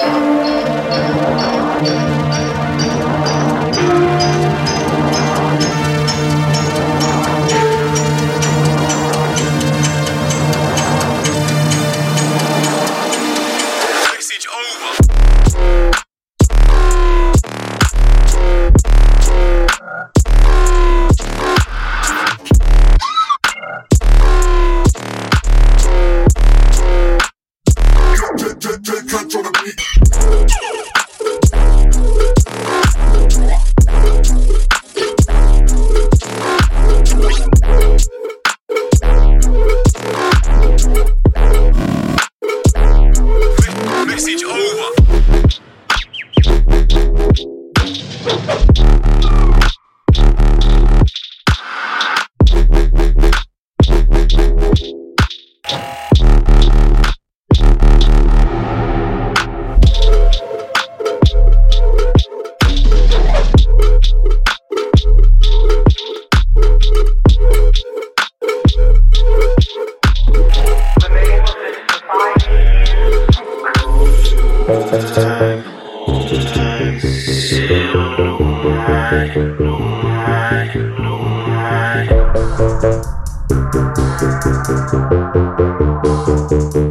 Thank you. Thank you.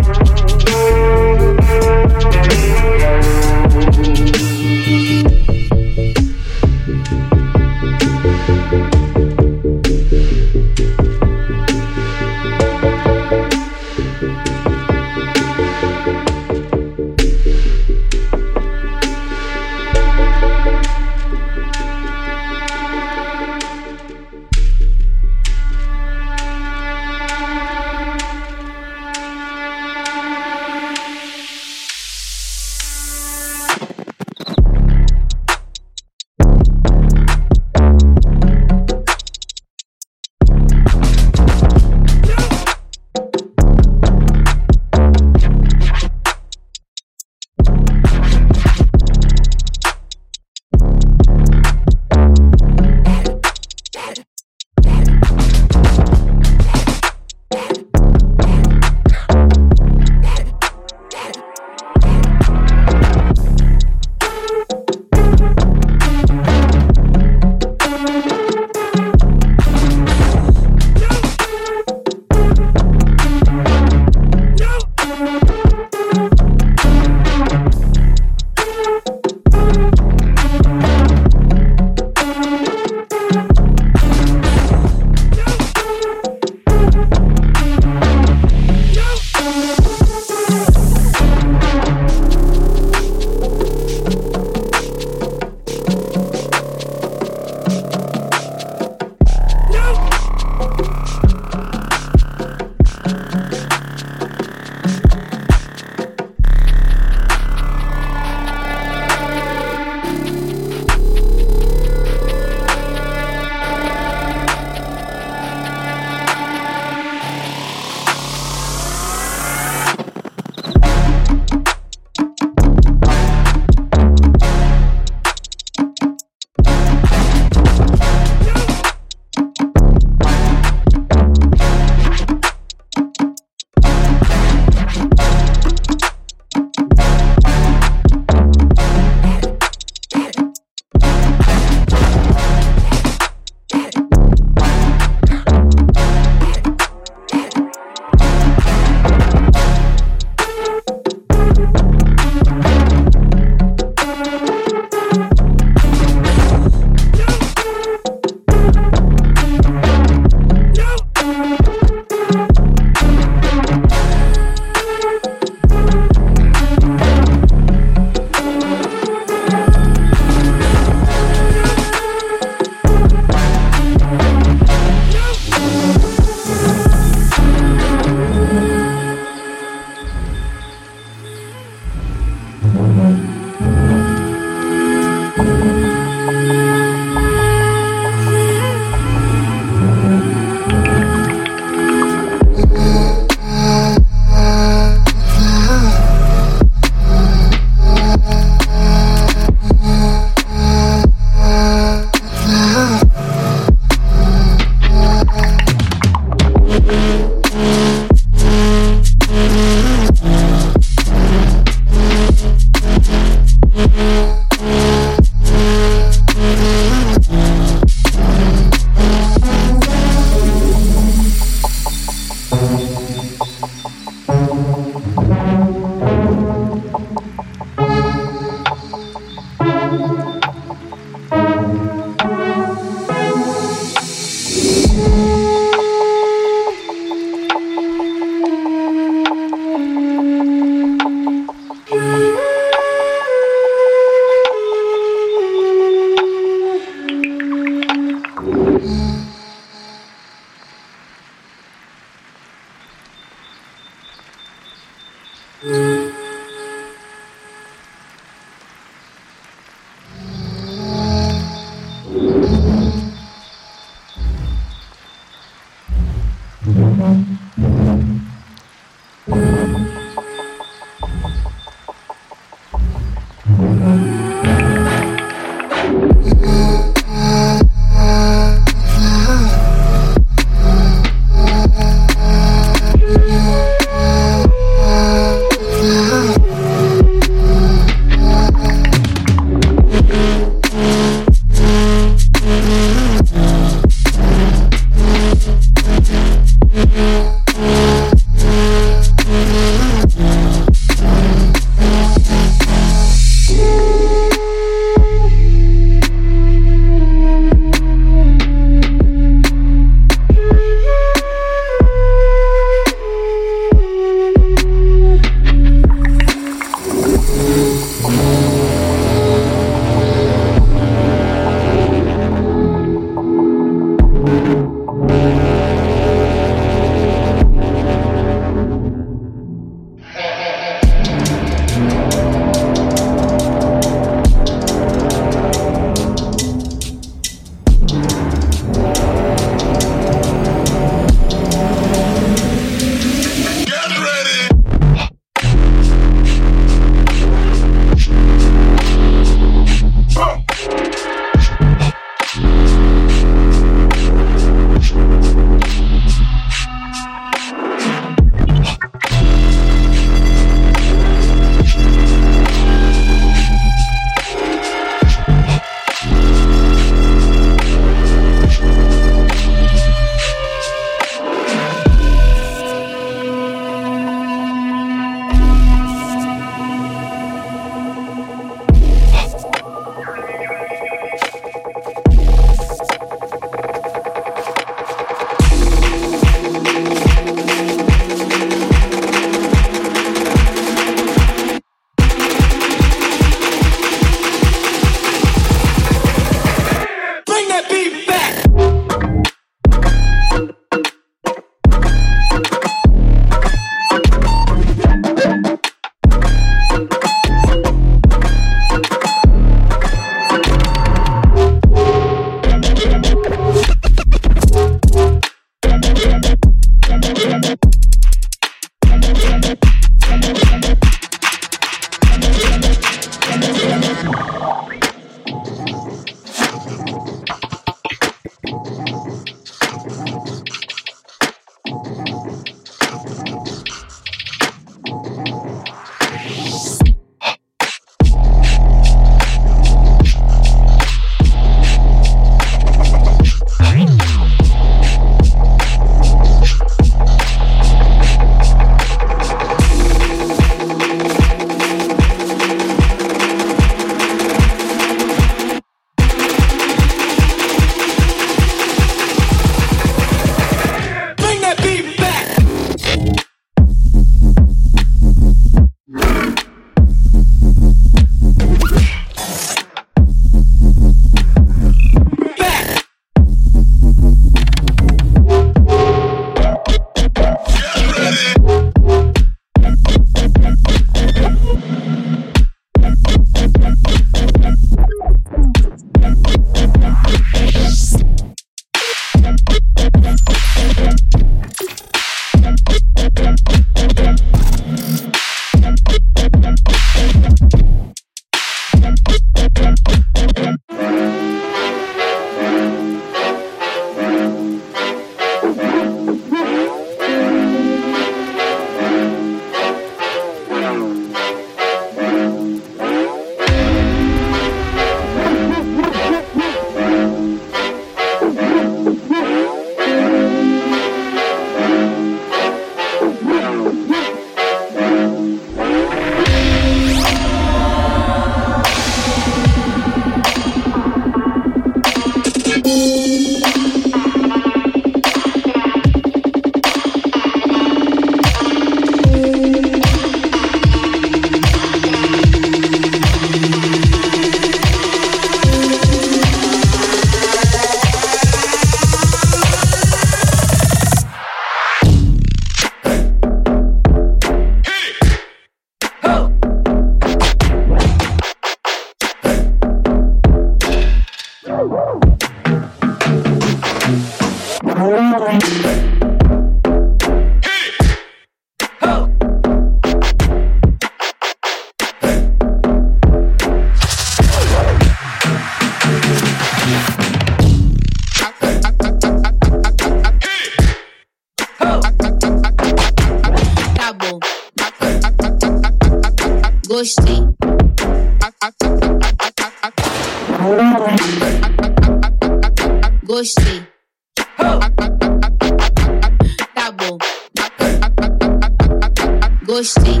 Gostei.